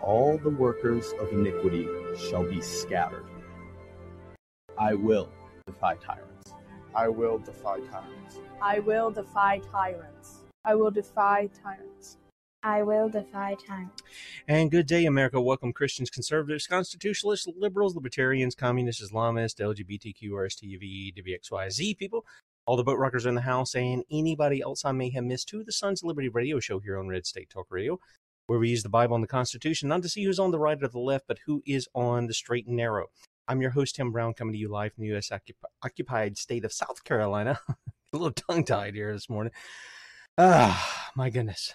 All the workers of iniquity shall be scattered. I will defy tyrants. I will defy tyrants. I will defy tyrants. I will defy tyrants. I will defy tyrants. And good day, America. Welcome, Christians, conservatives, constitutionalists, liberals, libertarians, communists, Islamists, LGBTQ, RSTV, WXYZ people, all the boat rockers in the house, and anybody else I may have missed to the Sons of Liberty radio show here on Red State Talk Radio, where we use the Bible and the Constitution not to see who's on the right or the left, but who is on the straight and narrow. I'm your host, Tim Brown, coming to you live from the U.S. occupied state of South Carolina. A little tongue tied here this morning. Ah, my goodness.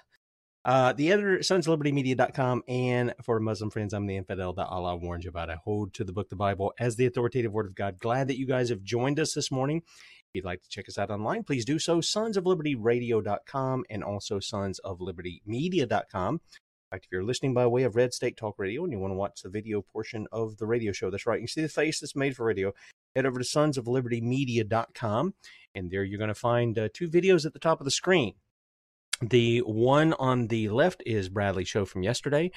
Uh, the editor sonslibertymedia.com and for Muslim friends, I'm the infidel that Allah warned you about. I hold to the book, the Bible, as the authoritative word of God. Glad that you guys have joined us this morning. If you'd like to check us out online, please do so. Sons of Liberty Sonsoflibertyradio.com and also Sons of Liberty sonsoflibertymedia.com. In fact, if you're listening by way of Red State Talk Radio and you want to watch the video portion of the radio show, that's right. You see the face that's made for radio. Head over to sons of liberty sonsoflibertymedia.com and there you're going to find uh, two videos at the top of the screen. The one on the left is Bradley show from yesterday,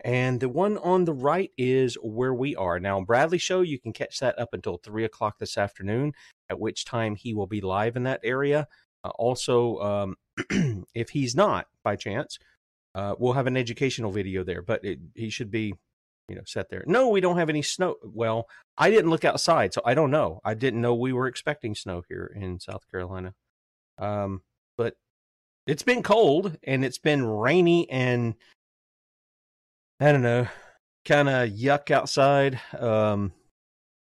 and the one on the right is where we are now. Bradley show, you can catch that up until three o'clock this afternoon, at which time he will be live in that area. Uh, also, um, if he's not by chance, uh, we'll have an educational video there, but it, he should be, you know, set there. No, we don't have any snow. Well, I didn't look outside, so I don't know. I didn't know we were expecting snow here in South Carolina. Um, it's been cold and it's been rainy and I don't know, kind of yuck outside. Um,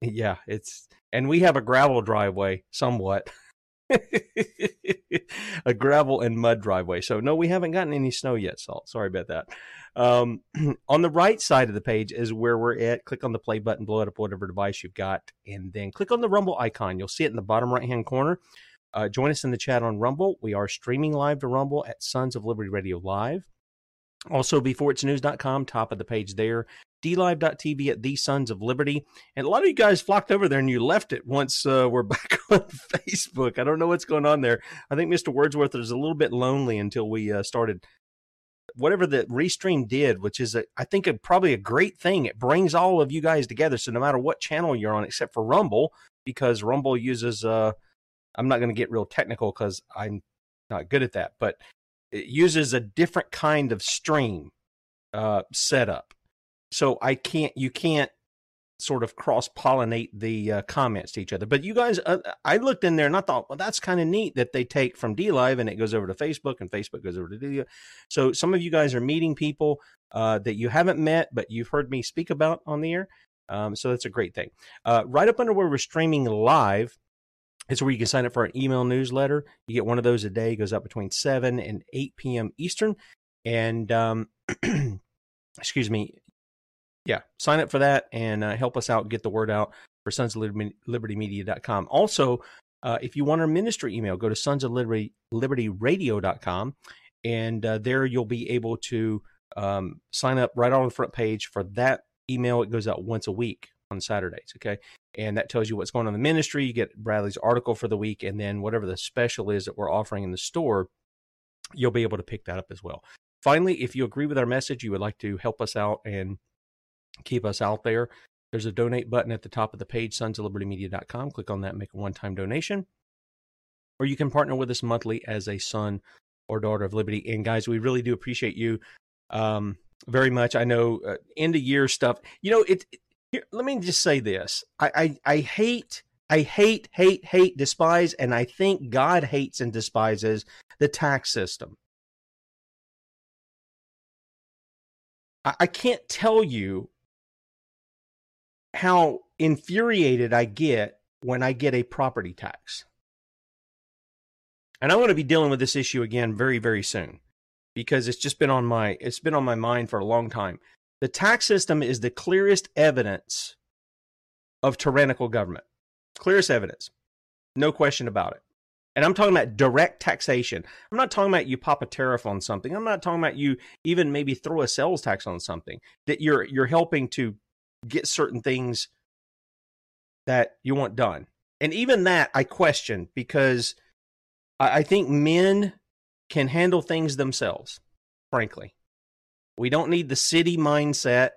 yeah, it's and we have a gravel driveway somewhat. a gravel and mud driveway. So no, we haven't gotten any snow yet, Salt. Sorry about that. Um, on the right side of the page is where we're at. Click on the play button, blow it up whatever device you've got, and then click on the Rumble icon. You'll see it in the bottom right hand corner. Uh, join us in the chat on Rumble. We are streaming live to Rumble at Sons of Liberty Radio Live. Also, beforeitsnews.com, top of the page there. DLive.tv at The Sons of Liberty. And a lot of you guys flocked over there and you left it once uh, we're back on Facebook. I don't know what's going on there. I think Mr. Wordsworth is a little bit lonely until we uh, started whatever the restream did, which is, a, I think, a, probably a great thing. It brings all of you guys together. So no matter what channel you're on, except for Rumble, because Rumble uses uh, I'm not going to get real technical because I'm not good at that, but it uses a different kind of stream uh, setup. So I can't, you can't sort of cross pollinate the uh, comments to each other. But you guys, uh, I looked in there and I thought, well, that's kind of neat that they take from DLive and it goes over to Facebook and Facebook goes over to DLive. So some of you guys are meeting people uh, that you haven't met, but you've heard me speak about on the air. Um, so that's a great thing. Uh, right up under where we're streaming live, it's where you can sign up for an email newsletter. You get one of those a day. It goes up between 7 and 8 p.m. Eastern. And um, excuse me, yeah, sign up for that and uh, help us out, get the word out for sons of liberty, libertymedia.com. Also, uh, if you want our ministry email, go to sons of liberty, libertyradio.com and uh, there you'll be able to um, sign up right on the front page for that email. It goes out once a week on Saturdays. Okay. And that tells you what's going on in the ministry. You get Bradley's article for the week, and then whatever the special is that we're offering in the store, you'll be able to pick that up as well. Finally, if you agree with our message, you would like to help us out and keep us out there, there's a donate button at the top of the page, sonsoflibertymedia.com. Click on that, make a one time donation. Or you can partner with us monthly as a son or daughter of liberty. And guys, we really do appreciate you um, very much. I know uh, end of year stuff, you know, it, it here, let me just say this. I, I, I hate, I hate, hate, hate, despise, and I think God hates and despises the tax system. I, I can't tell you how infuriated I get when I get a property tax. And I'm going to be dealing with this issue again very, very soon because it's just been on my it's been on my mind for a long time. The tax system is the clearest evidence of tyrannical government. Clearest evidence. No question about it. And I'm talking about direct taxation. I'm not talking about you pop a tariff on something. I'm not talking about you even maybe throw a sales tax on something that you're you're helping to get certain things that you want done. And even that I question because I, I think men can handle things themselves, frankly. We don't need the city mindset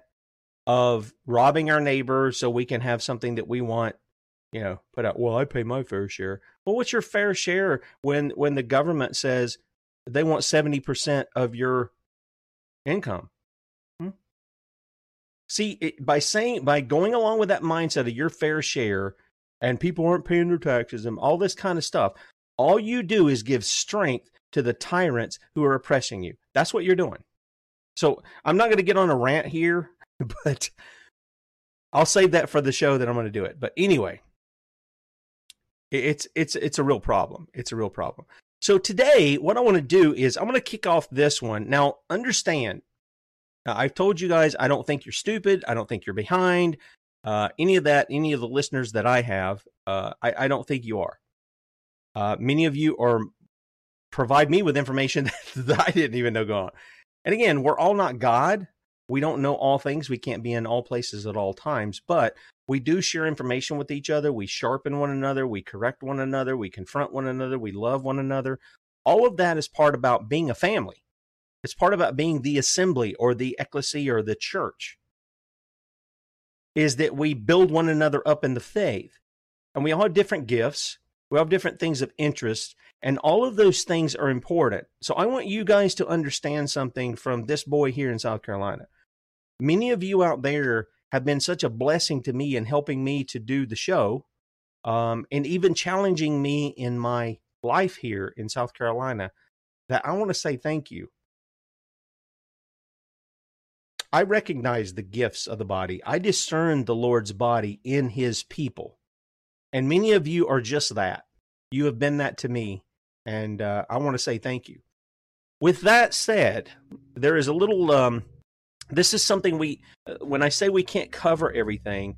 of robbing our neighbor so we can have something that we want, you know, put out. Well, I pay my fair share. Well, what's your fair share when when the government says they want 70% of your income? Hmm? See, it, by saying by going along with that mindset of your fair share and people aren't paying their taxes and all this kind of stuff, all you do is give strength to the tyrants who are oppressing you. That's what you're doing. So I'm not going to get on a rant here, but I'll save that for the show that I'm going to do it. But anyway, it's it's it's a real problem. It's a real problem. So today, what I want to do is I'm going to kick off this one. Now, understand, I've told you guys I don't think you're stupid. I don't think you're behind. Uh, any of that, any of the listeners that I have, uh, I, I, don't think you are. Uh, many of you are provide me with information that I didn't even know going on. And again, we're all not God. We don't know all things. We can't be in all places at all times, but we do share information with each other. We sharpen one another. We correct one another. We confront one another. We love one another. All of that is part about being a family. It's part about being the assembly or the ecclesia or the church. Is that we build one another up in the faith. And we all have different gifts. We have different things of interest. And all of those things are important. So I want you guys to understand something from this boy here in South Carolina. Many of you out there have been such a blessing to me in helping me to do the show um, and even challenging me in my life here in South Carolina that I want to say thank you. I recognize the gifts of the body. I discern the Lord's body in his people. And many of you are just that. You have been that to me and uh, I want to say thank you. With that said, there is a little. Um, this is something we. Uh, when I say we can't cover everything,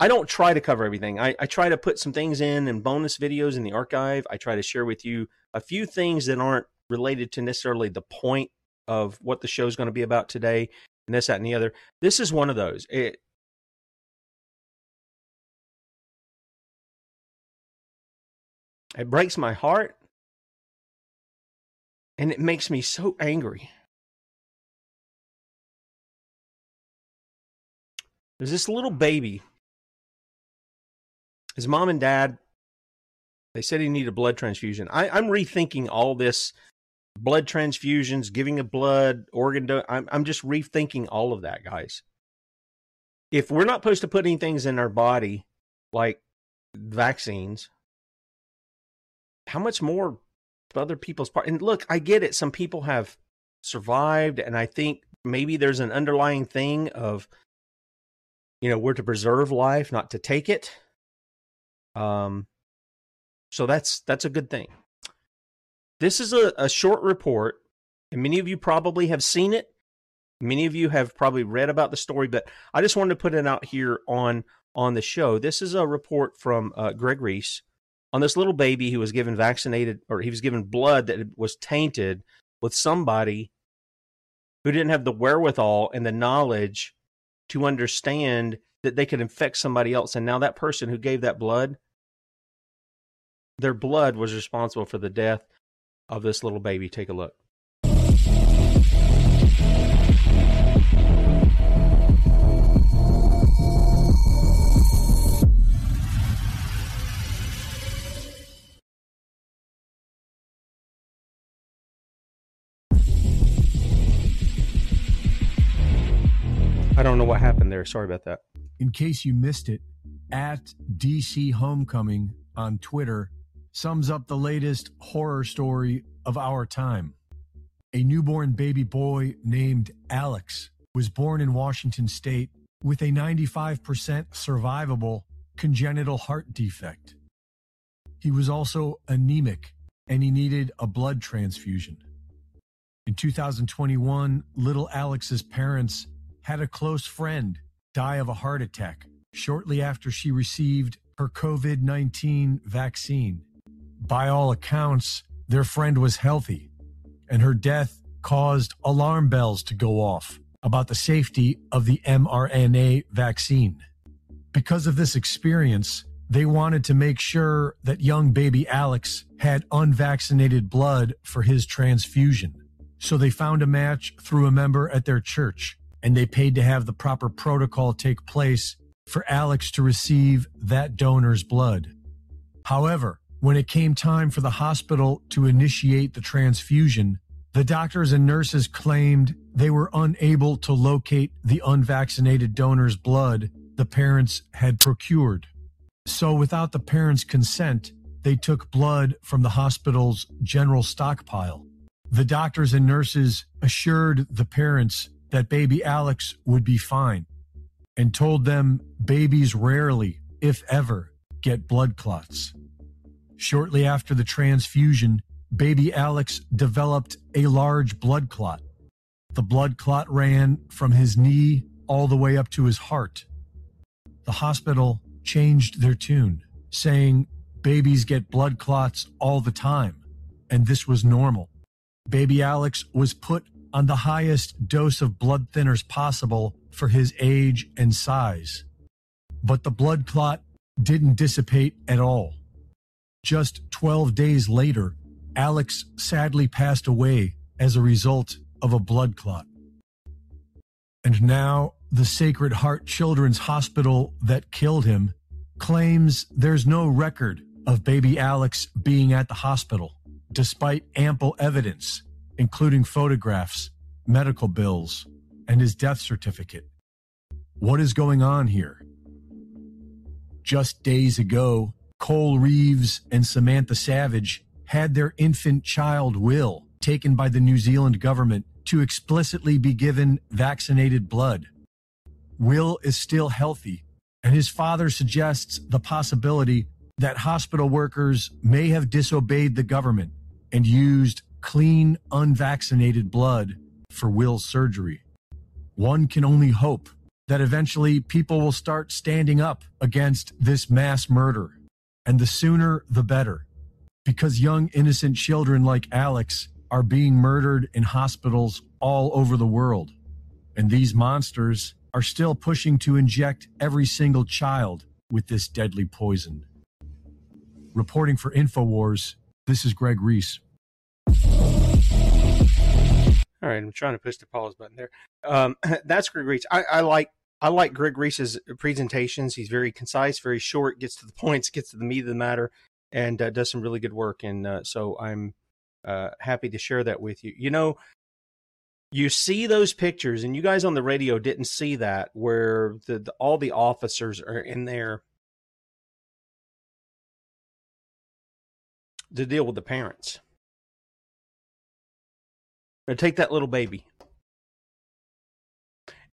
I don't try to cover everything. I, I try to put some things in and bonus videos in the archive. I try to share with you a few things that aren't related to necessarily the point of what the show is going to be about today, and this, that, and the other. This is one of those. It, It breaks my heart and it makes me so angry. There's this little baby. His mom and dad They said he needed a blood transfusion. I, I'm rethinking all this blood transfusions, giving of blood, organ. Do- I'm, I'm just rethinking all of that, guys. If we're not supposed to put any things in our body like vaccines, how much more other people's part? And look, I get it. Some people have survived, and I think maybe there's an underlying thing of, you know, we're to preserve life, not to take it. Um, so that's that's a good thing. This is a, a short report, and many of you probably have seen it. Many of you have probably read about the story, but I just wanted to put it out here on on the show. This is a report from uh, Greg Reese on this little baby who was given vaccinated or he was given blood that was tainted with somebody who didn't have the wherewithal and the knowledge to understand that they could infect somebody else. And now that person who gave that blood, their blood was responsible for the death of this little baby. Take a look. Know what happened there. Sorry about that. In case you missed it, at DC Homecoming on Twitter sums up the latest horror story of our time. A newborn baby boy named Alex was born in Washington state with a 95% survivable congenital heart defect. He was also anemic and he needed a blood transfusion. In 2021, little Alex's parents had a close friend die of a heart attack shortly after she received her COVID 19 vaccine. By all accounts, their friend was healthy, and her death caused alarm bells to go off about the safety of the mRNA vaccine. Because of this experience, they wanted to make sure that young baby Alex had unvaccinated blood for his transfusion. So they found a match through a member at their church and they paid to have the proper protocol take place for Alex to receive that donor's blood. However, when it came time for the hospital to initiate the transfusion, the doctors and nurses claimed they were unable to locate the unvaccinated donor's blood the parents had procured. So, without the parents' consent, they took blood from the hospital's general stockpile. The doctors and nurses assured the parents that baby Alex would be fine and told them babies rarely, if ever, get blood clots. Shortly after the transfusion, baby Alex developed a large blood clot. The blood clot ran from his knee all the way up to his heart. The hospital changed their tune, saying babies get blood clots all the time, and this was normal. Baby Alex was put on the highest dose of blood thinners possible for his age and size. But the blood clot didn't dissipate at all. Just 12 days later, Alex sadly passed away as a result of a blood clot. And now, the Sacred Heart Children's Hospital that killed him claims there's no record of baby Alex being at the hospital, despite ample evidence including photographs, medical bills, and his death certificate. What is going on here? Just days ago, Cole Reeves and Samantha Savage had their infant child, Will, taken by the New Zealand government to explicitly be given vaccinated blood. Will is still healthy, and his father suggests the possibility that hospital workers may have disobeyed the government and used clean, unvaccinated blood for Will's surgery. One can only hope that eventually people will start standing up against this mass murder, and the sooner the better, because young innocent children like Alex are being murdered in hospitals all over the world, and these monsters are still pushing to inject every single child with this deadly poison. Reporting for InfoWars, this is Greg Reese. All right, I'm trying to push the pause button there. Um, that's Greg Reese. I, I, like I like Greg Reese's presentations. He's very concise, very short, gets to the points, gets to the meat of the matter, and uh, does some really good work. And uh, so I'm uh, happy to share that with you. You know, you see those pictures, and you guys on the radio didn't see that, where the, the all the officers are in there to deal with the parents. Now take that little baby.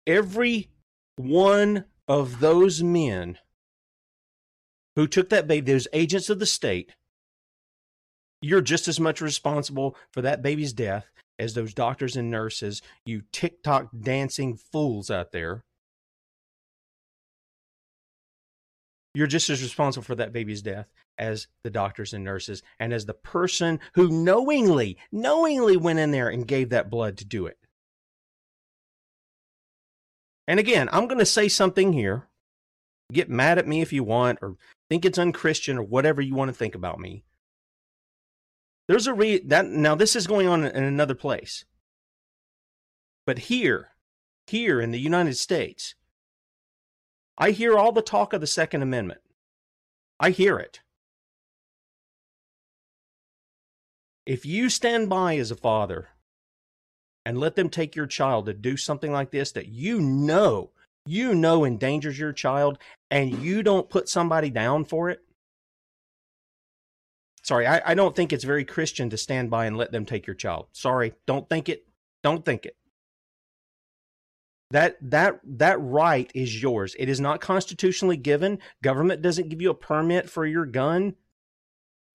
Every one of those men who took that baby, those agents of the state, you're just as much responsible for that baby's death as those doctors and nurses, you TikTok dancing fools out there. You're just as responsible for that baby's death as the doctors and nurses and as the person who knowingly, knowingly went in there and gave that blood to do it. And again, I'm going to say something here. Get mad at me if you want, or think it's unchristian, or whatever you want to think about me. There's a re that now this is going on in another place. But here, here in the United States, I hear all the talk of the Second Amendment. I hear it. If you stand by as a father and let them take your child to do something like this that you know, you know endangers your child, and you don't put somebody down for it, sorry, I, I don't think it's very Christian to stand by and let them take your child. Sorry, don't think it. Don't think it. That that that right is yours. It is not constitutionally given. Government doesn't give you a permit for your gun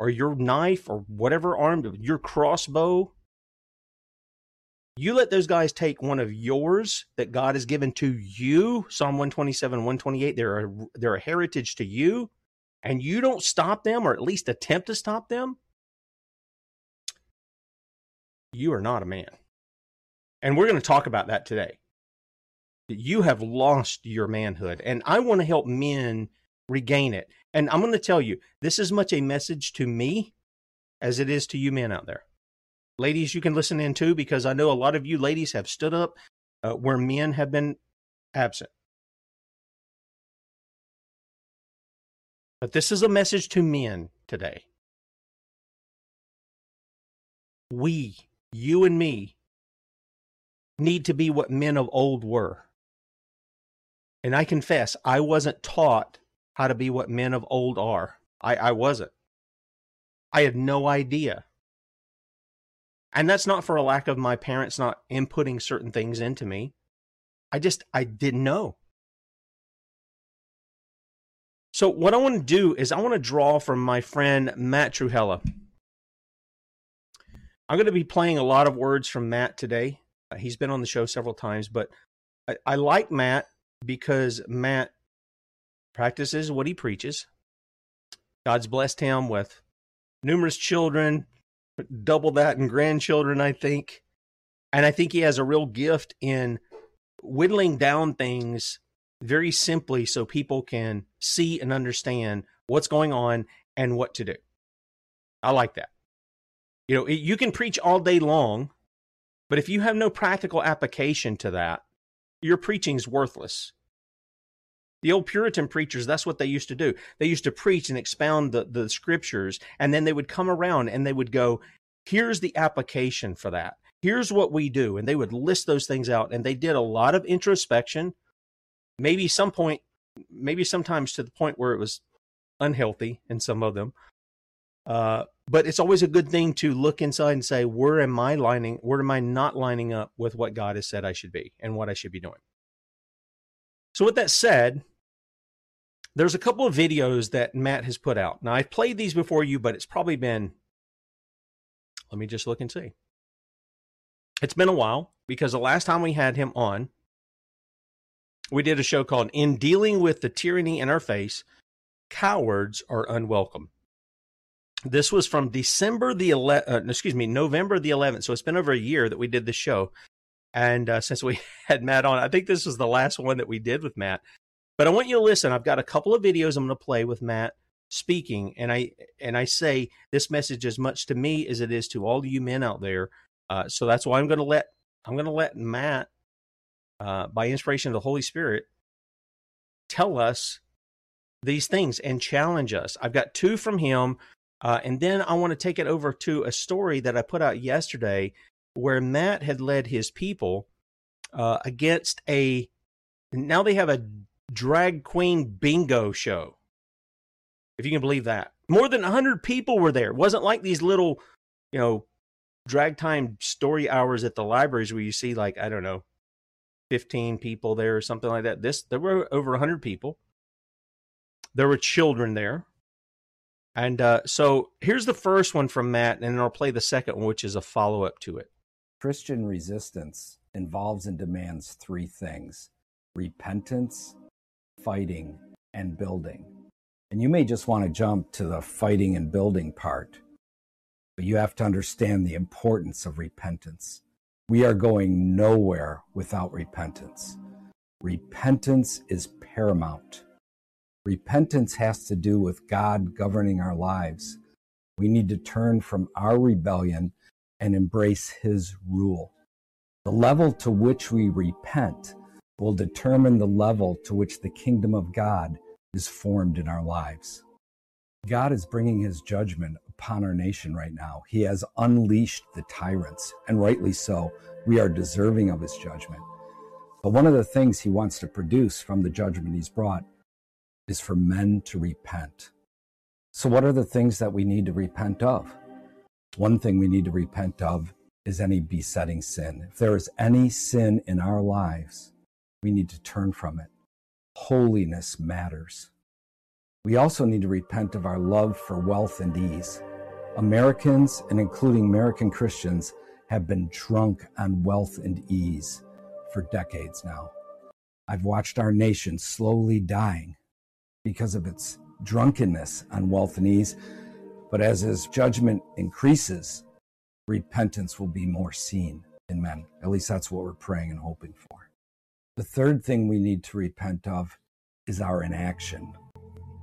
or your knife or whatever armed your crossbow. You let those guys take one of yours that God has given to you, Psalm 127, 128. They're a, they're a heritage to you and you don't stop them or at least attempt to stop them, you are not a man. And we're going to talk about that today. You have lost your manhood. And I want to help men regain it. And I'm going to tell you, this is much a message to me as it is to you men out there. Ladies, you can listen in too, because I know a lot of you ladies have stood up uh, where men have been absent. But this is a message to men today. We, you and me, need to be what men of old were. And I confess, I wasn't taught how to be what men of old are. I, I wasn't. I had no idea. And that's not for a lack of my parents not inputting certain things into me. I just, I didn't know. So what I want to do is I want to draw from my friend Matt Trewhella. I'm going to be playing a lot of words from Matt today. Uh, he's been on the show several times, but I, I like Matt because Matt practices what he preaches. God's blessed him with numerous children, double that in grandchildren, I think. And I think he has a real gift in whittling down things very simply so people can see and understand what's going on and what to do. I like that. You know, you can preach all day long, but if you have no practical application to that, your preaching is worthless. The old Puritan preachers, that's what they used to do. They used to preach and expound the, the scriptures, and then they would come around and they would go, Here's the application for that. Here's what we do. And they would list those things out. And they did a lot of introspection, maybe some point, maybe sometimes to the point where it was unhealthy in some of them. Uh, but it's always a good thing to look inside and say, where am I lining? Where am I not lining up with what God has said I should be and what I should be doing? So, with that said, there's a couple of videos that Matt has put out. Now, I've played these before you, but it's probably been, let me just look and see. It's been a while because the last time we had him on, we did a show called In Dealing with the Tyranny in Our Face Cowards Are Unwelcome. This was from December the 11th, uh, excuse me, November the 11th. So it's been over a year that we did this show. And uh, since we had Matt on, I think this was the last one that we did with Matt. But I want you to listen. I've got a couple of videos I'm going to play with Matt speaking, and I and I say this message as much to me as it is to all you men out there. Uh, so that's why I'm going to let I'm going to let Matt uh, by inspiration of the Holy Spirit, tell us these things and challenge us. I've got two from him. Uh, and then I want to take it over to a story that I put out yesterday where Matt had led his people uh, against a. Now they have a drag queen bingo show. If you can believe that. More than 100 people were there. It wasn't like these little, you know, drag time story hours at the libraries where you see, like, I don't know, 15 people there or something like that. This, there were over 100 people. There were children there. And uh, so here's the first one from Matt, and then I'll play the second one, which is a follow up to it. Christian resistance involves and demands three things repentance, fighting, and building. And you may just want to jump to the fighting and building part, but you have to understand the importance of repentance. We are going nowhere without repentance. Repentance is paramount. Repentance has to do with God governing our lives. We need to turn from our rebellion and embrace His rule. The level to which we repent will determine the level to which the kingdom of God is formed in our lives. God is bringing His judgment upon our nation right now. He has unleashed the tyrants, and rightly so. We are deserving of His judgment. But one of the things He wants to produce from the judgment He's brought is for men to repent. So, what are the things that we need to repent of? One thing we need to repent of is any besetting sin. If there is any sin in our lives, we need to turn from it. Holiness matters. We also need to repent of our love for wealth and ease. Americans, and including American Christians, have been drunk on wealth and ease for decades now. I've watched our nation slowly dying because of its drunkenness on wealth and ease. But as his judgment increases, repentance will be more seen in men. At least that's what we're praying and hoping for. The third thing we need to repent of is our inaction.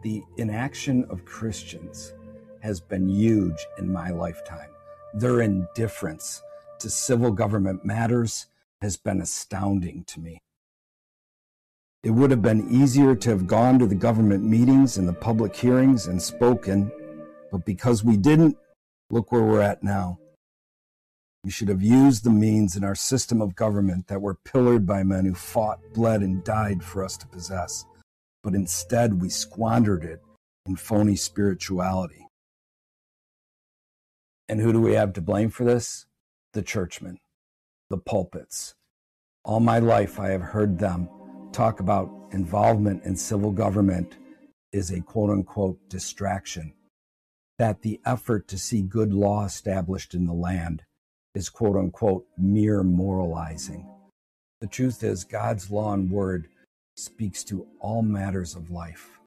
The inaction of Christians has been huge in my lifetime. Their indifference to civil government matters has been astounding to me. It would have been easier to have gone to the government meetings and the public hearings and spoken, but because we didn't, look where we're at now. We should have used the means in our system of government that were pillared by men who fought, bled, and died for us to possess, but instead we squandered it in phony spirituality. And who do we have to blame for this? The churchmen, the pulpits. All my life I have heard them talk about involvement in civil government is a quote unquote distraction. That the effort to see good law established in the land is quote unquote mere moralizing. The truth is, God's law and word speaks to all matters of life,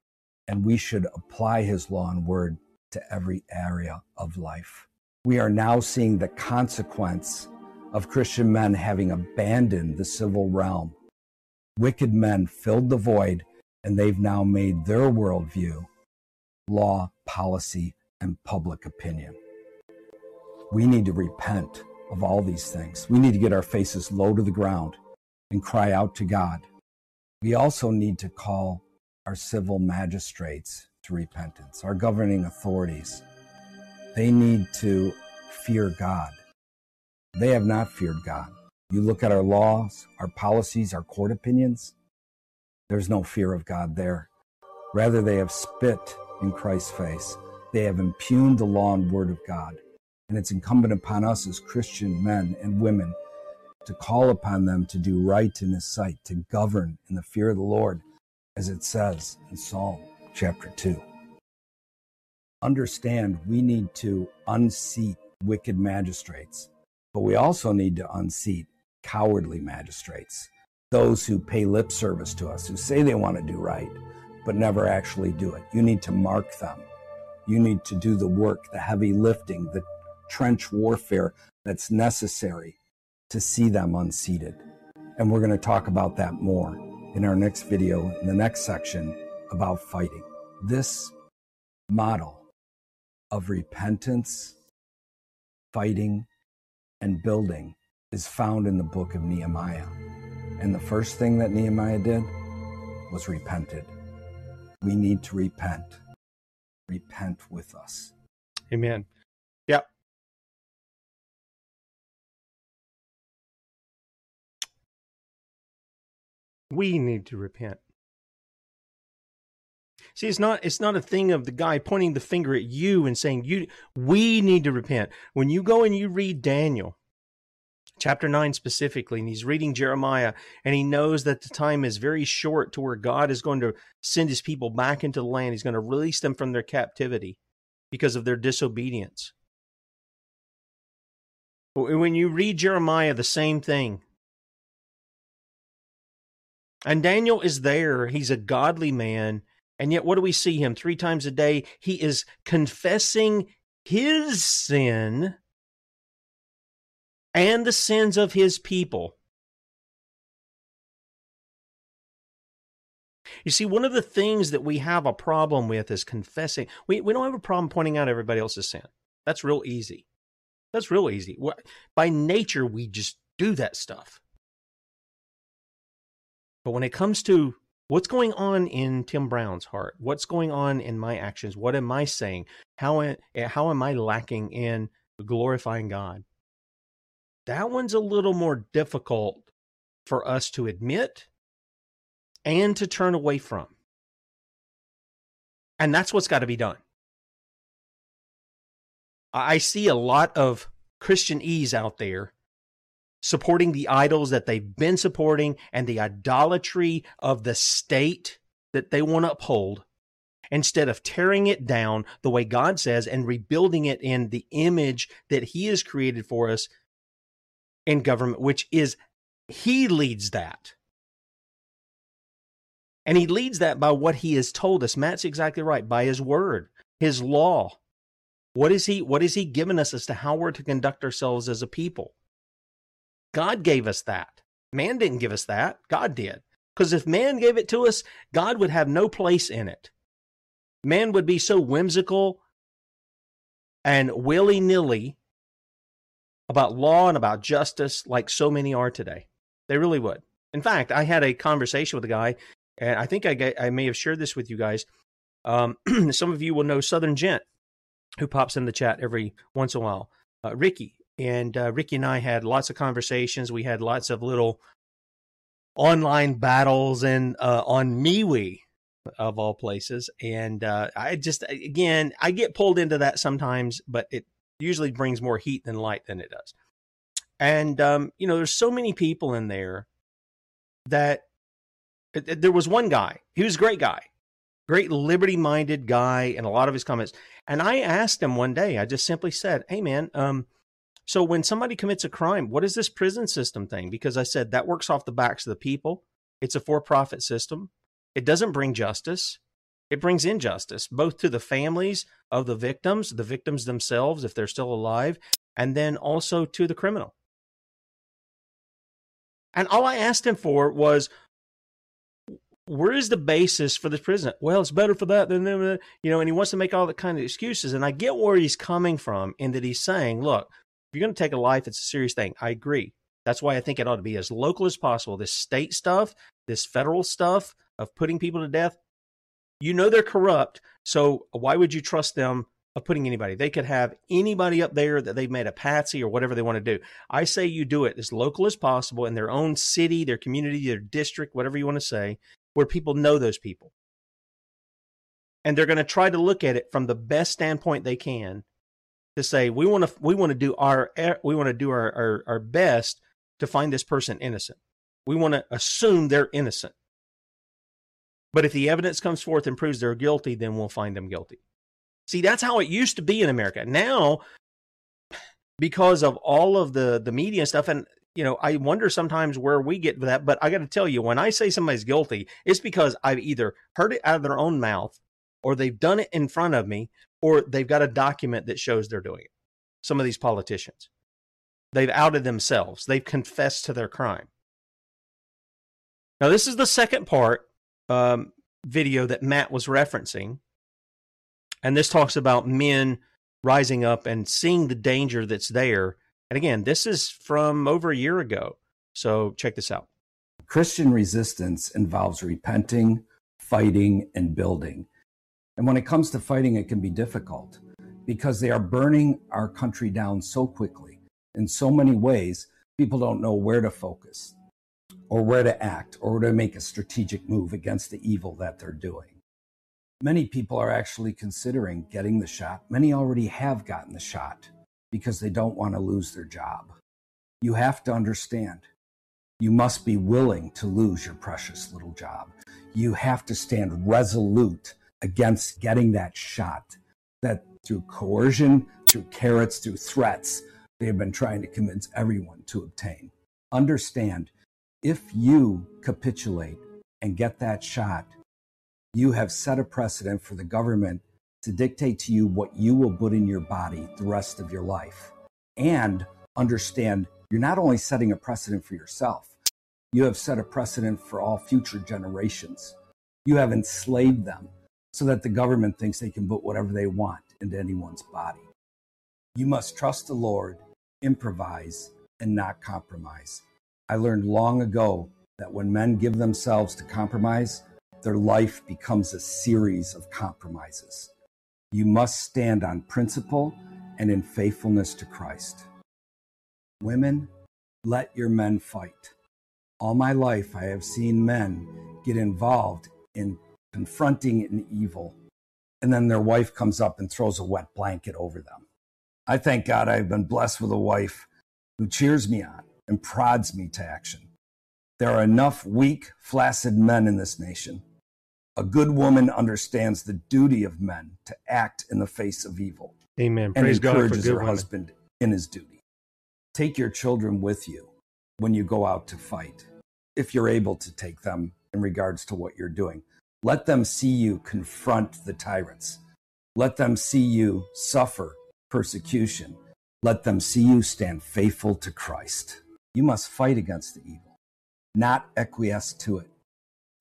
and we should apply his law and word to every area of life. We are now seeing the consequence of Christian men having abandoned the civil realm Wicked men filled the void, and they've now made their worldview law, policy, and public opinion. We need to repent of all these things. We need to get our faces low to the ground and cry out to God. We also need to call our civil magistrates to repentance, our governing authorities. They need to fear God. They have not feared God. You look at our laws, our policies, our court opinions, there's no fear of God there. Rather, they have spit in Christ's face. They have impugned the law and word of God. And it's incumbent upon us as Christian men and women to call upon them to do right in His sight, to govern in the fear of the Lord, as it says in Psalm chapter 2. Understand we need to unseat wicked magistrates, but we also need to unseat cowardly magistrates, those who pay lip service to us, who say they want to do right, but never actually do it. You need to mark them. You need to do the work, the heavy lifting, the trench warfare that's necessary to see them unseated. And we're going to talk about that more in our next video, in the next section about fighting. This model of repentance, fighting, and building is found in the book of Nehemiah. And the first thing that Nehemiah did was repented. We need to repent. Repent with us. Amen. Yep. We need to repent. See, it's not it's not a thing of the guy pointing the finger at you and saying you we need to repent. When you go and you read Daniel chapter 9 specifically and he's reading Jeremiah and he knows that the time is very short to where God is going to send his people back into the land. He's going to release them from their captivity because of their disobedience. When you read Jeremiah the same thing. And Daniel is there. He's a godly man and yet, what do we see him three times a day? He is confessing his sin and the sins of his people. You see, one of the things that we have a problem with is confessing. We, we don't have a problem pointing out everybody else's sin. That's real easy. That's real easy. By nature, we just do that stuff. But when it comes to what's going on in Tim Brown's heart? What's going on in my actions? What am I saying? How am, how am I lacking in glorifying God? That one's a little more difficult for us to admit and to turn away from. And that's what's got to be done. I see a lot of Christianese out there supporting the idols that they've been supporting and the idolatry of the state that they want to uphold instead of tearing it down the way God says and rebuilding it in the image that He has created for us in government, which is He leads that. And He leads that by what He has told us. Matt's exactly right, by His word, His law. What is He what is He given us as to how we're to conduct ourselves as a people? God gave us that. Man didn't give us that. God did. Because if man gave it to us, God would have no place in it. Man would be so whimsical and willy nilly about law and about justice like so many are today. They really would. In fact, I had a conversation with a guy, and I think I, I may have shared this with you guys. Um, some of you will know Southern Gent, who pops in the chat every once in a while. Uh, Ricky, and uh, Ricky and I had lots of conversations. We had lots of little online battles and uh, on MeWe of all places. And uh, I just again I get pulled into that sometimes, but it usually brings more heat than light than it does. And um, you know, there's so many people in there that there was one guy. He was a great guy, great liberty minded guy, and a lot of his comments. And I asked him one day. I just simply said, "Hey, man." Um, so when somebody commits a crime, what is this prison system thing? Because I said that works off the backs of the people. It's a for-profit system. It doesn't bring justice. It brings injustice, both to the families of the victims, the victims themselves, if they're still alive, and then also to the criminal. And all I asked him for was, where is the basis for this prison? Well, it's better for that than, uh, you know, and he wants to make all the kind of excuses. And I get where he's coming from in that he's saying, look, if you're going to take a life, it's a serious thing. I agree. That's why I think it ought to be as local as possible. This state stuff, this federal stuff of putting people to death, you know they're corrupt. So why would you trust them of putting anybody? They could have anybody up there that they've made a patsy or whatever they want to do. I say you do it as local as possible in their own city, their community, their district, whatever you want to say, where people know those people. And they're going to try to look at it from the best standpoint they can to say we want to we want to do our we want to do our, our, our best to find this person innocent. We want to assume they're innocent. But if the evidence comes forth and proves they're guilty, then we'll find them guilty. See, that's how it used to be in America. Now, because of all of the the media stuff, and you know, I wonder sometimes where we get that. But I got to tell you, when I say somebody's guilty, it's because I've either heard it out of their own mouth, or they've done it in front of me, or they've got a document that shows they're doing it. Some of these politicians, they've outed themselves, they've confessed to their crime. Now, this is the second part um, video that Matt was referencing. And this talks about men rising up and seeing the danger that's there. And again, this is from over a year ago. So check this out. Christian resistance involves repenting, fighting, and building. And when it comes to fighting, it can be difficult. because they are burning our country down so quickly in so many ways, people don't know where to focus or where to act or to make a strategic move against the evil that they're doing. Many people are actually considering getting the shot. Many already have gotten the shot because they don't want to lose their job. You have to understand, you must be willing to lose your precious little job. You have to stand resolute against getting that shot that through coercion, through carrots, through threats, they have been trying to convince everyone to obtain. Understand, if you capitulate and get that shot, you have set a precedent for the government to dictate to you what you will put in your body the rest of your life. And understand, you're not only setting a precedent for yourself, you have set a precedent for all future generations. You have enslaved them so that the government thinks they can put whatever they want into anyone's body. You must trust the Lord, improvise, and not compromise. I learned long ago that when men give themselves to compromise, their life becomes a series of compromises. You must stand on principle and in faithfulness to Christ. Women, let your men fight. All my life, I have seen men get involved in confronting an evil, and then their wife comes up and throws a wet blanket over them. I thank God I've been blessed with a wife who cheers me on and prods me to action. There are enough weak, flaccid men in this nation a good woman understands the duty of men to act in the face of evil. Amen. And Praise encourages God for her good husband in his duty. Take your children with you when you go out to fight, if you're able to take them in regards to what you're doing. Let them see you confront the tyrants. Let them see you suffer persecution. Let them see you stand faithful to Christ. You must fight against the evil, not acquiesce to it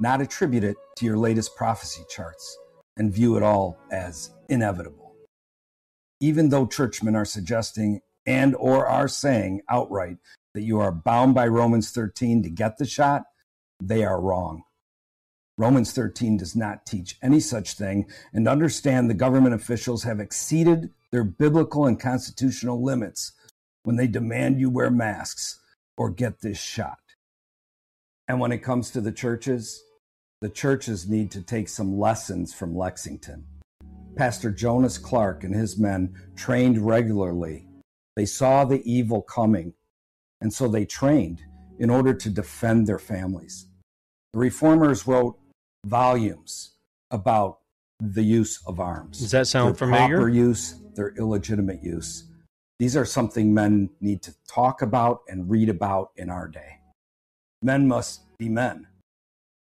not attribute it to your latest prophecy charts and view it all as inevitable. Even though churchmen are suggesting and or are saying outright that you are bound by Romans 13 to get the shot, they are wrong. Romans 13 does not teach any such thing, and understand the government officials have exceeded their biblical and constitutional limits when they demand you wear masks or get this shot. And when it comes to the churches, the churches need to take some lessons from Lexington. Pastor Jonas Clark and his men trained regularly. They saw the evil coming, and so they trained in order to defend their families. The reformers wrote volumes about the use of arms. Does that sound their familiar? Proper use, their illegitimate use. These are something men need to talk about and read about in our day. Men must be men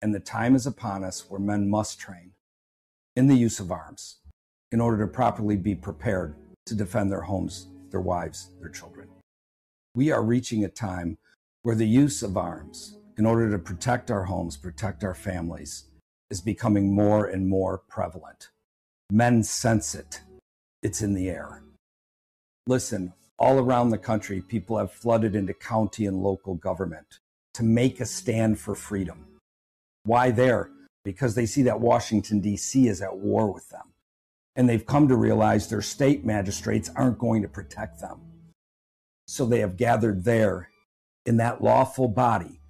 and the time is upon us where men must train in the use of arms in order to properly be prepared to defend their homes, their wives, their children. We are reaching a time where the use of arms in order to protect our homes, protect our families, is becoming more and more prevalent. Men sense it, it's in the air. Listen, all around the country, people have flooded into county and local government to make a stand for freedom why there? Because they see that Washington, D.C. is at war with them. And they've come to realize their state magistrates aren't going to protect them. So they have gathered there in that lawful body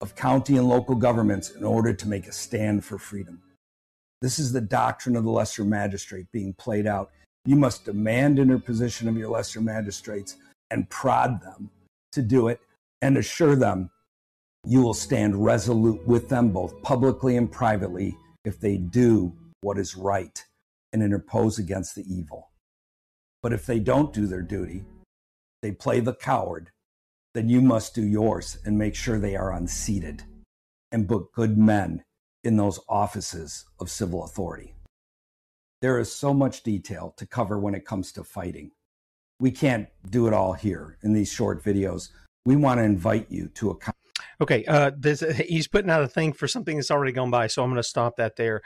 of county and local governments in order to make a stand for freedom. This is the doctrine of the lesser magistrate being played out. You must demand interposition of your lesser magistrates and prod them to do it and assure them you will stand resolute with them both publicly and privately if they do what is right and interpose against the evil. But if they don't do their duty, they play the coward, then you must do yours and make sure they are unseated and put good men in those offices of civil authority. There is so much detail to cover when it comes to fighting. We can't do it all here in these short videos. We want to invite you to a Okay, uh, this, he's putting out a thing for something that's already gone by, so I'm going to stop that there.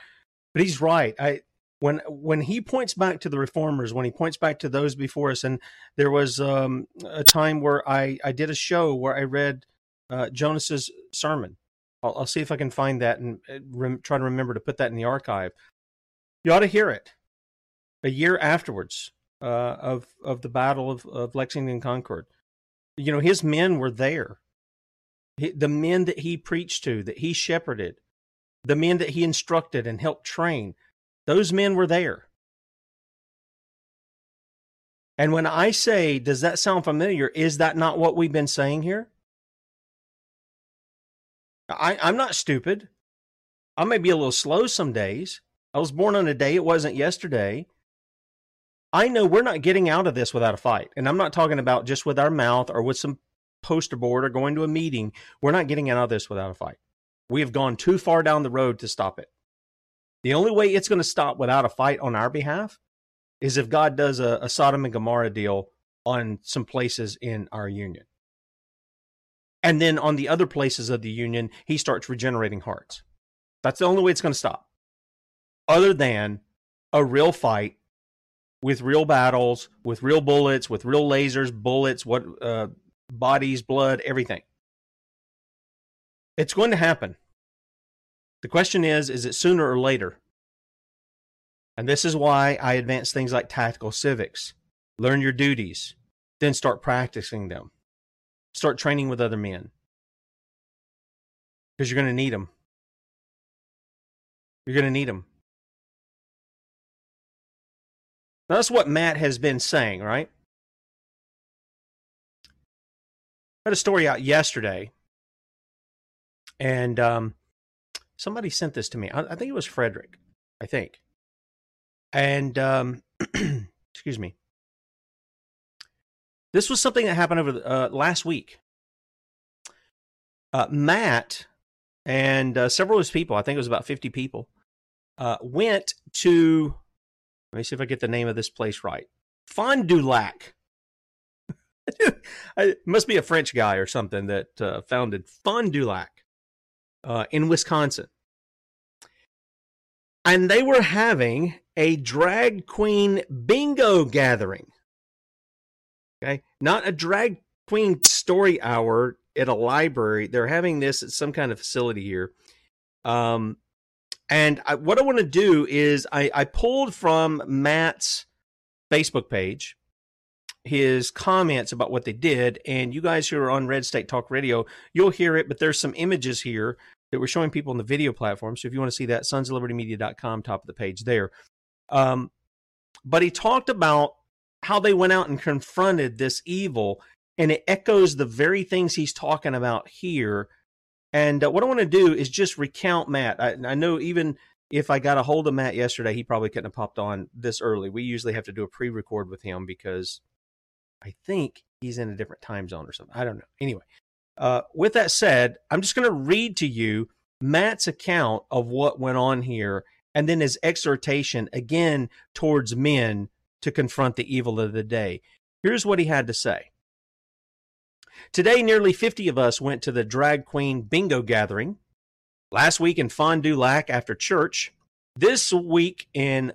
But he's right. I when when he points back to the reformers, when he points back to those before us, and there was um, a time where I I did a show where I read uh, Jonas's sermon. I'll, I'll, see if I can find that and uh, rem, try to remember to put that in the archive. You ought to hear it. A year afterwards, uh, of of the Battle of, of Lexington Concord. You know, his men were there. He, the men that he preached to, that he shepherded, the men that he instructed and helped train, those men were there. And when I say, does that sound familiar? Is that not what we've been saying here? I, I'm not stupid. I may be a little slow some days. I was born on a day it wasn't yesterday. I know we're not getting out of this without a fight. And I'm not talking about just with our mouth or with some poster board or going to a meeting. We're not getting out of this without a fight. We have gone too far down the road to stop it. The only way it's going to stop without a fight on our behalf is if God does a, a Sodom and Gomorrah deal on some places in our union. And then on the other places of the union, he starts regenerating hearts. That's the only way it's going to stop. Other than a real fight with real battles, with real bullets, with real lasers, bullets, what uh, bodies, blood, everything. It's going to happen. The question is, is it sooner or later? And this is why I advance things like tactical civics. Learn your duties, then start practicing them. Start training with other men. Because you're going to need them. You're going to need them. Now, that's what Matt has been saying, right? I had a story out yesterday, and um, somebody sent this to me. I, I, think it was Frederick, I think. And, um, excuse me. This was something that happened over the, uh, last week. Uh, Matt and uh, several of his people, I think it was about 50 people, uh, went to, let me see if I get the name of this place right Fond du Lac. must be a French guy or something that uh, founded Fond du Lac uh, in Wisconsin. And they were having a drag queen bingo gathering. Okay. Not a drag queen story hour at a library. They're having this at some kind of facility here. Um, and I, what I want to do is I, I pulled from Matt's Facebook page his comments about what they did. And you guys who are on Red State Talk Radio, you'll hear it, but there's some images here that we're showing people on the video platform. So if you want to see that, sonsoflibertymedia.com, top of the page there. Um, but he talked about how they went out and confronted this evil, and it echoes the very things he's talking about here and uh, what I want to do is just recount Matt. I, I, know even if I got a hold of Matt yesterday, he probably couldn't have popped on this early. We usually have to do a pre record with him because I think he's in a different time zone or something. I don't know. Anyway, uh, with that said, I'm just going to read to you Matt's account of what went on here and then his exhortation again towards men to confront the evil of the day. Here's what he had to say. Today, nearly 50 of us went to the drag queen bingo gathering. Last week in Fond du Lac after church. This week in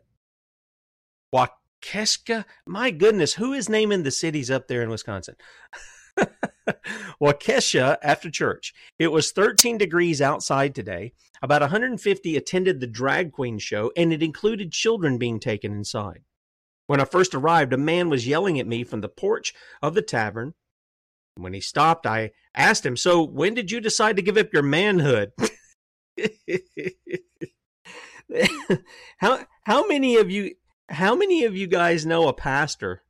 Waukesha. My goodness, who is naming the cities up there in Wisconsin? Waukesha after church. It was 13 degrees outside today. About 150 attended the drag queen show, and it included children being taken inside. When I first arrived, a man was yelling at me from the porch of the tavern when he stopped, I asked him, So when did you decide to give up your manhood? how how many of you how many of you guys know a pastor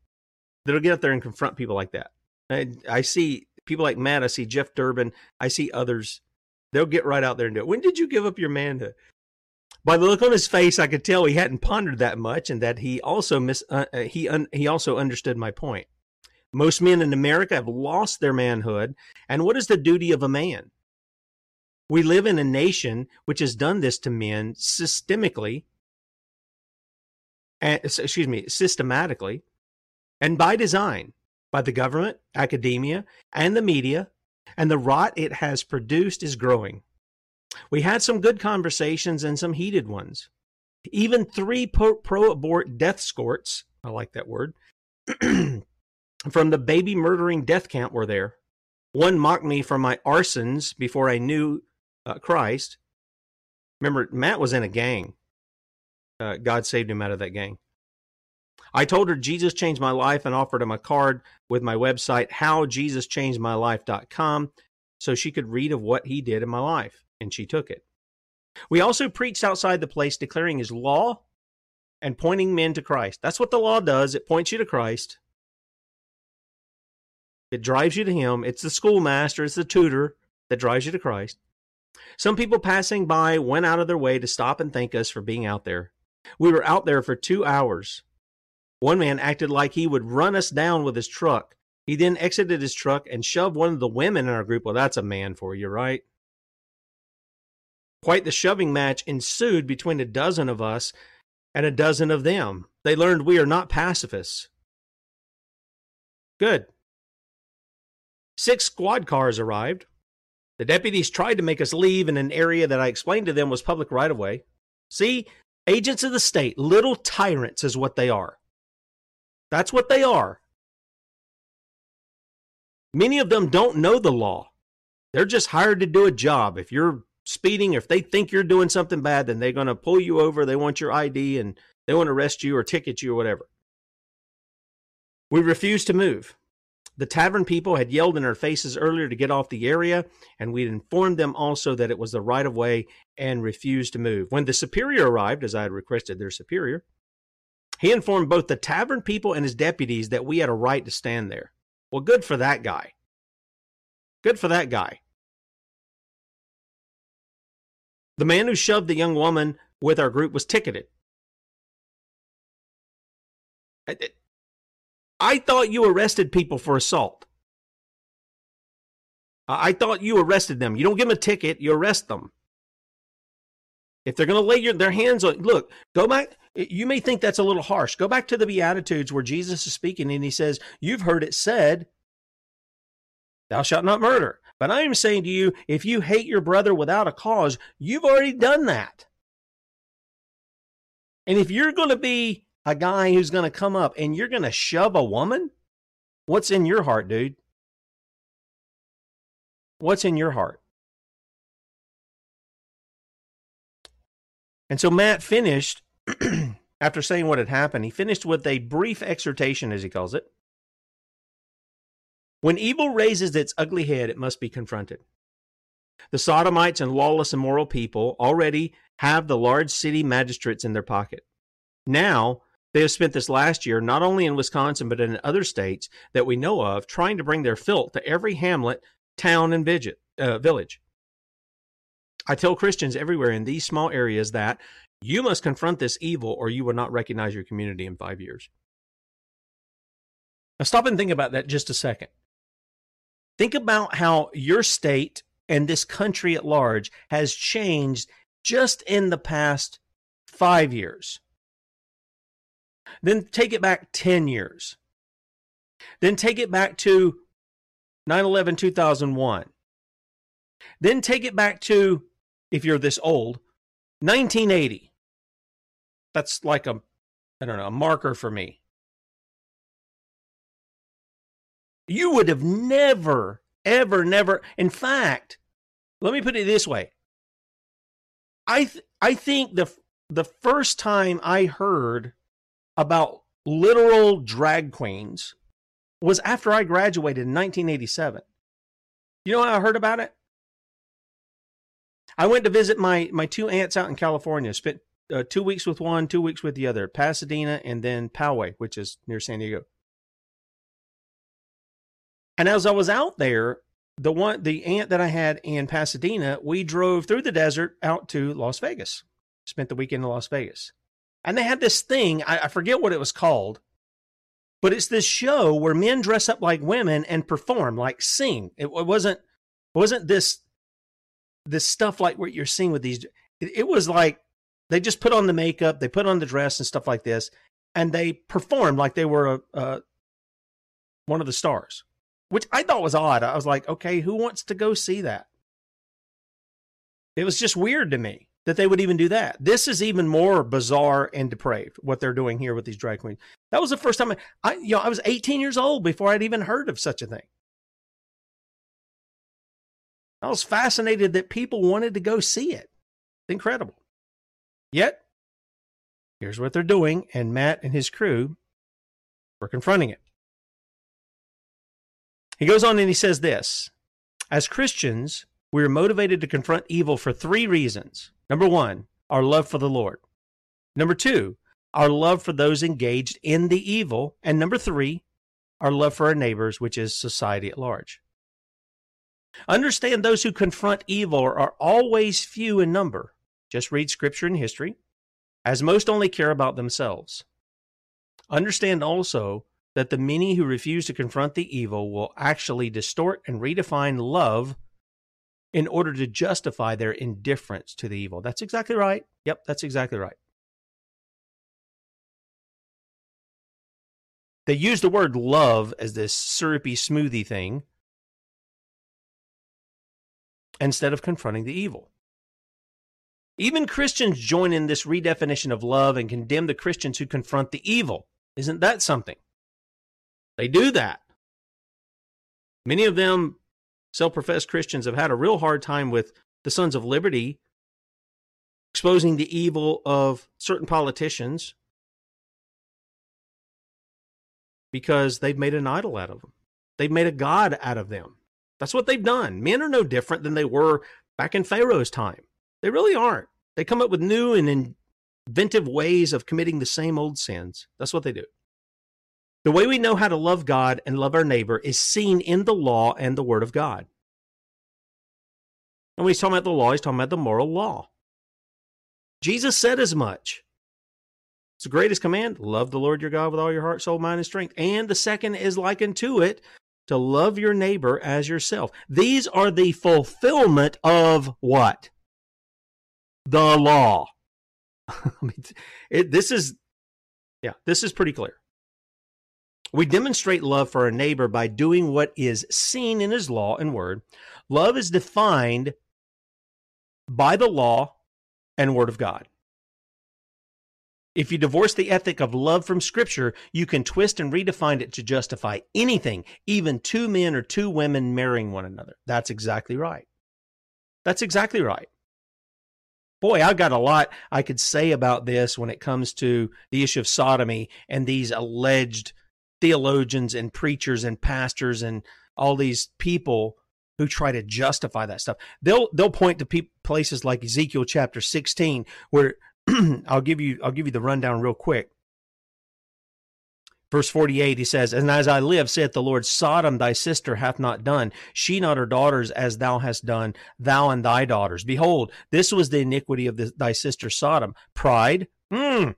that'll get up there and confront people like that? I, I see people like Matt, I see Jeff Durbin, I see others. They'll get right out there and do it. When did you give up your manhood? By the look on his face, I could tell he hadn't pondered that much, and that he also mis uh, uh he un- he also understood my point. Most men in America have lost their manhood. And what is the duty of a man? We live in a nation which has done this to men systemically, and, excuse me, systematically, and by design, by the government, academia, and the media, and the rot it has produced is growing. We had some good conversations and some heated ones. Even three pro abort death scorts, I like that word, from the baby murdering death camp were there. One mocked me for my arsons before I knew uh, Christ. Remember, Matt was in a gang. Uh, God saved him out of that gang. I told her Jesus changed my life and offered him a card with my website, howjesuschangedmylife.com, so she could read of what he did in my life, and she took it. We also preached outside the place, declaring his law and pointing men to Christ. That's what the law does. It points you to Christ. It drives you to him. It's the schoolmaster, it's the tutor that drives you to Christ. Some people passing by went out of their way to stop and thank us for being out there. We were out there for two hours. One man acted like he would run us down with his truck. He then exited his truck and shoved one of the women in our group. Well, that's a man for you, right? Quite the shoving match ensued between a dozen of us and a dozen of them. They learned we are not pacifists. Good. Six squad cars arrived. The deputies tried to make us leave in an area that I explained to them was public right of way. See, agents of the state, little tyrants is what they are. That's what they are. Many of them don't know the law. They're just hired to do a job. If you're speeding, if they think you're doing something bad, then they're going to pull you over. They want your ID and they want to arrest you or ticket you or whatever. We refused to move. The tavern people had yelled in our faces earlier to get off the area, and we'd informed them also that it was the right of way and refused to move. When the superior arrived, as I had requested their superior, he informed both the tavern people and his deputies that we had a right to stand there. Well, good for that guy. Good for that guy. The man who shoved the young woman with our group was ticketed. I thought you arrested people for assault. I thought you arrested them. You don't give them a ticket, you arrest them. If they're going to lay your, their hands on, look, go back. You may think that's a little harsh. Go back to the Beatitudes where Jesus is speaking and he says, You've heard it said, Thou shalt not murder. But I am saying to you, if you hate your brother without a cause, you've already done that. And if you're going to be a guy who's going to come up and you're going to shove a woman? What's in your heart, dude? What's in your heart? And so Matt finished, after saying what had happened, he finished with a brief exhortation, as he calls it. When evil raises its ugly head, it must be confronted. The sodomites and lawless, immoral people already have the large city magistrates in their pocket. Now, they have spent this last year, not only in Wisconsin, but in other states that we know of, trying to bring their filth to every hamlet, town, and vidget, uh, village. I tell Christians everywhere in these small areas that you must confront this evil or you will not recognize your community in five years. Now, stop and think about that just a second. Think about how your state and this country at large has changed just in the past five years. Then take it back 10 years. Then take it back to 9 11 2001. Then take it back to, if you're this old, 1980. That's like a, I don't know, a marker for me. You would have never, ever, never. In fact, let me put it this way. I th- I think the the first time I heard about literal drag queens was after I graduated in 1987. You know how I heard about it? I went to visit my my two aunts out in California. Spent uh, two weeks with one, two weeks with the other, Pasadena, and then Poway, which is near San Diego. And as I was out there, the one the aunt that I had in Pasadena, we drove through the desert out to Las Vegas. Spent the weekend in Las Vegas. And they had this thing, I, I forget what it was called, but it's this show where men dress up like women and perform, like sing. It, it wasn't it wasn't this this stuff like what you're seeing with these. It, it was like they just put on the makeup, they put on the dress and stuff like this, and they performed like they were a, a one of the stars, which I thought was odd. I was like, okay, who wants to go see that? It was just weird to me that they would even do that. This is even more bizarre and depraved what they're doing here with these drag queens. That was the first time I, I you know, I was 18 years old before I'd even heard of such a thing. I was fascinated that people wanted to go see it. It's Incredible. Yet, here's what they're doing, and Matt and his crew We're confronting it. He goes on and he says this As Christians, we are motivated to confront evil for three reasons. Number one, our love for the Lord. Number two, our love for those engaged in the evil. And number three, our love for our neighbors, which is society at large. Understand those who confront evil are always few in number. Just read scripture and history, as most only care about themselves. Understand also that the many who refuse to confront the evil will actually distort and redefine love in order to justify their indifference to the evil. That's exactly right. Yep, that's exactly right. They use the word love as this syrupy smoothie thing instead of confronting the evil. Even Christians join in this redefinition of love and condemn the Christians who confront the evil. Isn't that something? They do that. Many of them, self professed Christians, have had a real hard time with the Sons of Liberty exposing the evil of certain politicians because they've made an idol out of them. They've made a god out of them. That's what they've done. Men are no different than they were back in Pharaoh's time. They really aren't. They come up with new and inventive ways of committing the same old sins. That's what they do. The way we know how to love God and love our neighbor is seen in the law and the word of God. And when he's talking about the law, he's talking about the moral law. Jesus said as much. It's the greatest command love the Lord your God with all your heart, soul, mind, and strength. And the second is likened to it to love your neighbor as yourself. These are the fulfillment of what? The law. I mean, it, this is, yeah, this is pretty clear. We demonstrate love for our neighbor by doing what is seen in his law and word. Love is defined by the law and word of God. If you divorce the ethic of love from Scripture, you can twist and redefine it to justify anything, even two men or two women marrying one another. That's exactly right. That's exactly right. Boy, I've got a lot I could say about this when it comes to the issue of sodomy and these alleged theologians and preachers and pastors and all these people who try to justify that stuff. They'll they'll point to pe- places like Ezekiel chapter 16 where I'll give you I'll give you the rundown real quick. Verse 48, he says, And as I live, saith the Lord, Sodom thy sister hath not done, she not her daughters as thou hast done, thou and thy daughters. Behold, this was the iniquity of the, thy sister Sodom. Pride. Mm.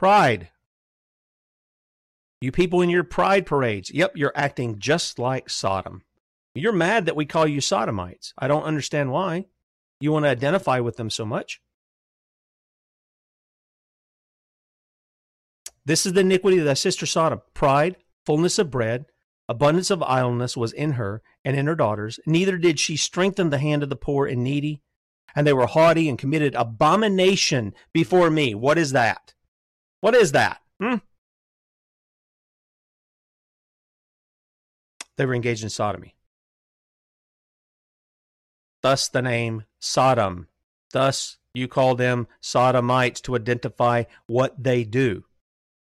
Pride. You people in your pride parades. Yep, you're acting just like Sodom. You're mad that we call you Sodomites. I don't understand why. You want to identify with them so much. This is the iniquity of thy sister Sodom. Pride, fullness of bread, abundance of idleness was in her and in her daughters. Neither did she strengthen the hand of the poor and needy. And they were haughty and committed abomination before me. What is that? What is that? Hmm? They were engaged in sodomy. Thus the name Sodom. Thus you call them Sodomites to identify what they do.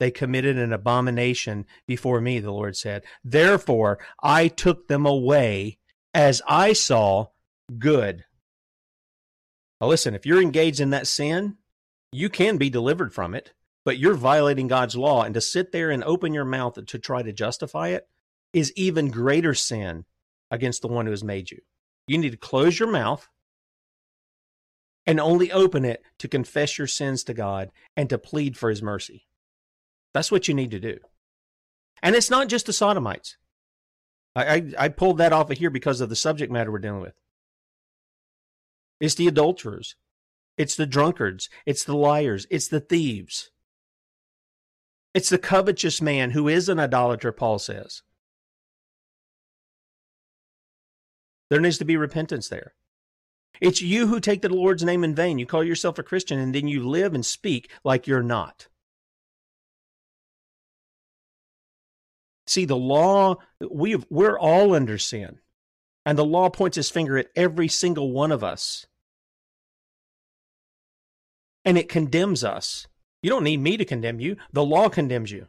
They committed an abomination before me, the Lord said. Therefore I took them away as I saw good. Now listen, if you're engaged in that sin, you can be delivered from it, but you're violating God's law. And to sit there and open your mouth to try to justify it is even greater sin against the one who has made you. You need to close your mouth and only open it to confess your sins to God and to plead for his mercy. That's what you need to do. And it's not just the sodomites. I, I, I, pulled that off of here because of the subject matter we're dealing with. It's the adulterers, it's the drunkards, it's the liars, it's the thieves, it's the covetous man who is an idolater, Paul says. There needs to be repentance there. It's you who take the Lord's name in vain. You call yourself a Christian and then you live and speak like you're not. See, the law, we we're all under sin. And the law points its finger at every single one of us. And it condemns us You don't need me to condemn you. The law condemns you.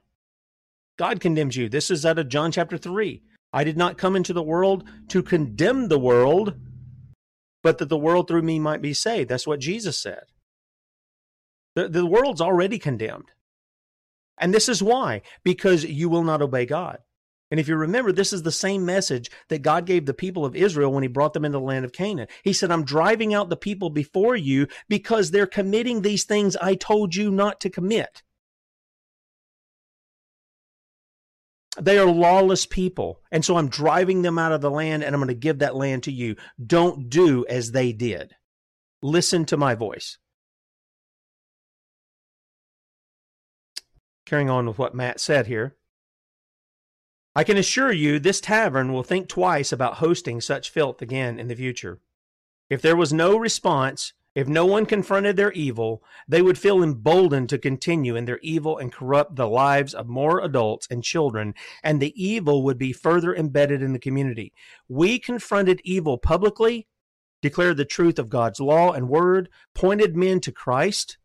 God condemns you. This is out of John chapter 3. I did not come into the world to condemn the world, but that the world through me might be saved. That's what Jesus said. The, the world's already condemned. And this is why because you will not obey God. And if you remember, this is the same message that God gave the people of Israel when he brought them into the land of Canaan. He said, I'm driving out the people before you because they're committing these things I told you not to commit. They are lawless people. And so I'm driving them out of the land and I'm going to give that land to you. Don't do as they did. Listen to my voice. Carrying on with what Matt said here. I can assure you this tavern will think twice about hosting such filth again in the future. If there was no response, if no one confronted their evil, they would feel emboldened to continue in their evil and corrupt the lives of more adults and children, and the evil would be further embedded in the community. We confronted evil publicly, declared the truth of God's law and word, pointed men to Christ.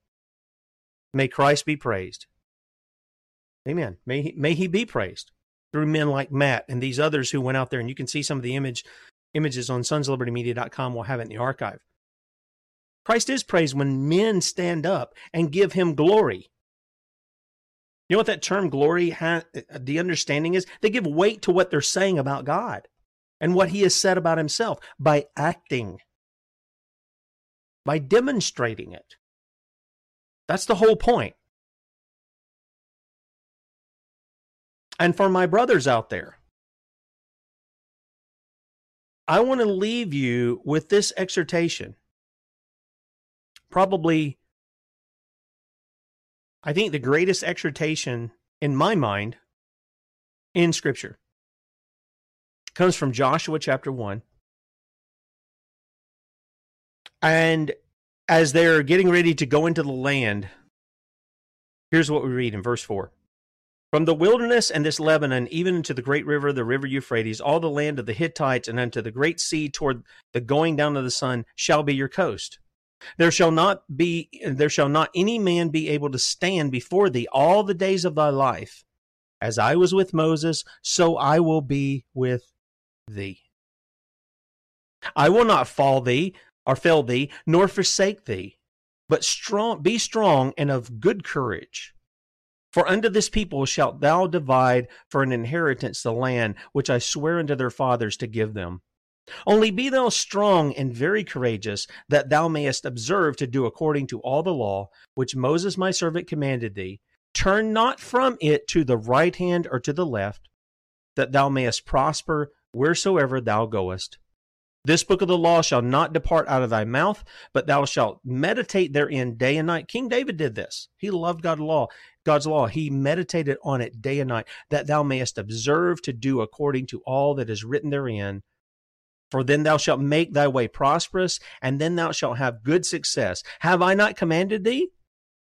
May Christ be praised. Amen. May he, may he be praised through men like Matt and these others who went out there. And you can see some of the image images on sonslibertymedia.com. We'll have it in the archive. Christ is praised when men stand up and give him glory. You know what that term glory, ha- uh, the understanding is? They give weight to what they're saying about God and what he has said about himself by acting, by demonstrating it. That's the whole point. And for my brothers out there, I want to leave you with this exhortation. Probably, I think the greatest exhortation in my mind in Scripture it comes from Joshua chapter 1. And as they're getting ready to go into the land, here's what we read in verse 4. From the wilderness and this Lebanon, even into the great river, the river Euphrates, all the land of the Hittites, and unto the great sea toward the going down of the sun, shall be your coast. There shall not be there shall not any man be able to stand before thee all the days of thy life. As I was with Moses, so I will be with thee. I will not fall thee or fail thee, nor forsake thee, but strong be strong and of good courage for unto this people shalt thou divide for an inheritance the land which I swear unto their fathers to give them. Only be thou strong and very courageous, that thou mayest observe to do according to all the law which Moses my servant commanded thee. Turn not from it to the right hand or to the left, that thou mayest prosper wheresoever thou goest. This book of the law shall not depart out of thy mouth, but thou shalt meditate therein day and night. King David did this. He loved God's law. God's law. He meditated on it day and night, that thou mayest observe to do according to all that is written therein. For then thou shalt make thy way prosperous, and then thou shalt have good success. Have I not commanded thee?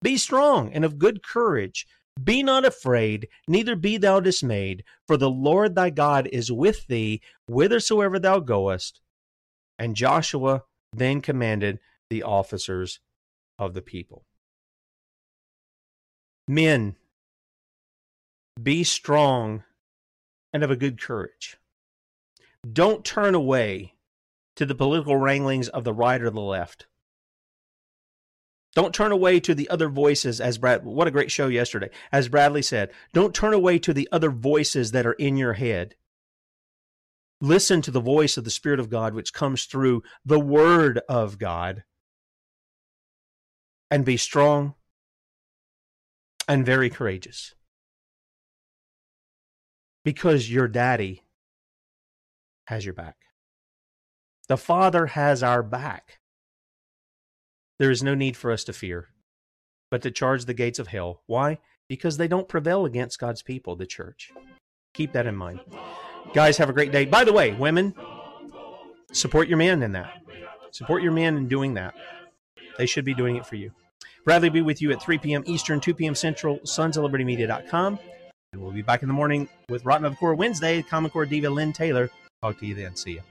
Be strong and of good courage. Be not afraid, neither be thou dismayed, for the Lord thy God is with thee whithersoever thou goest. And Joshua then commanded the officers of the people. Men, be strong and of a good courage. Don't turn away to the political wranglings of the right or the left. Don't turn away to the other voices as Brad what a great show yesterday. As Bradley said, don't turn away to the other voices that are in your head. Listen to the voice of the Spirit of God which comes through the word of God. And be strong and very courageous. Because your daddy has your back. The Father has our back. There is no need for us to fear, but to charge the gates of hell. Why? Because they don't prevail against God's people, the church. Keep that in mind. Guys, have a great day. By the way, women, support your man in that. Support your man in doing that. They should be doing it for you. Bradley be with you at 3 p.m. Eastern, 2 p.m. Central, sons of. And we'll be back in the morning with Rotten of the Core Wednesday, Common Core Diva Lynn Taylor. Talk to you then. See you.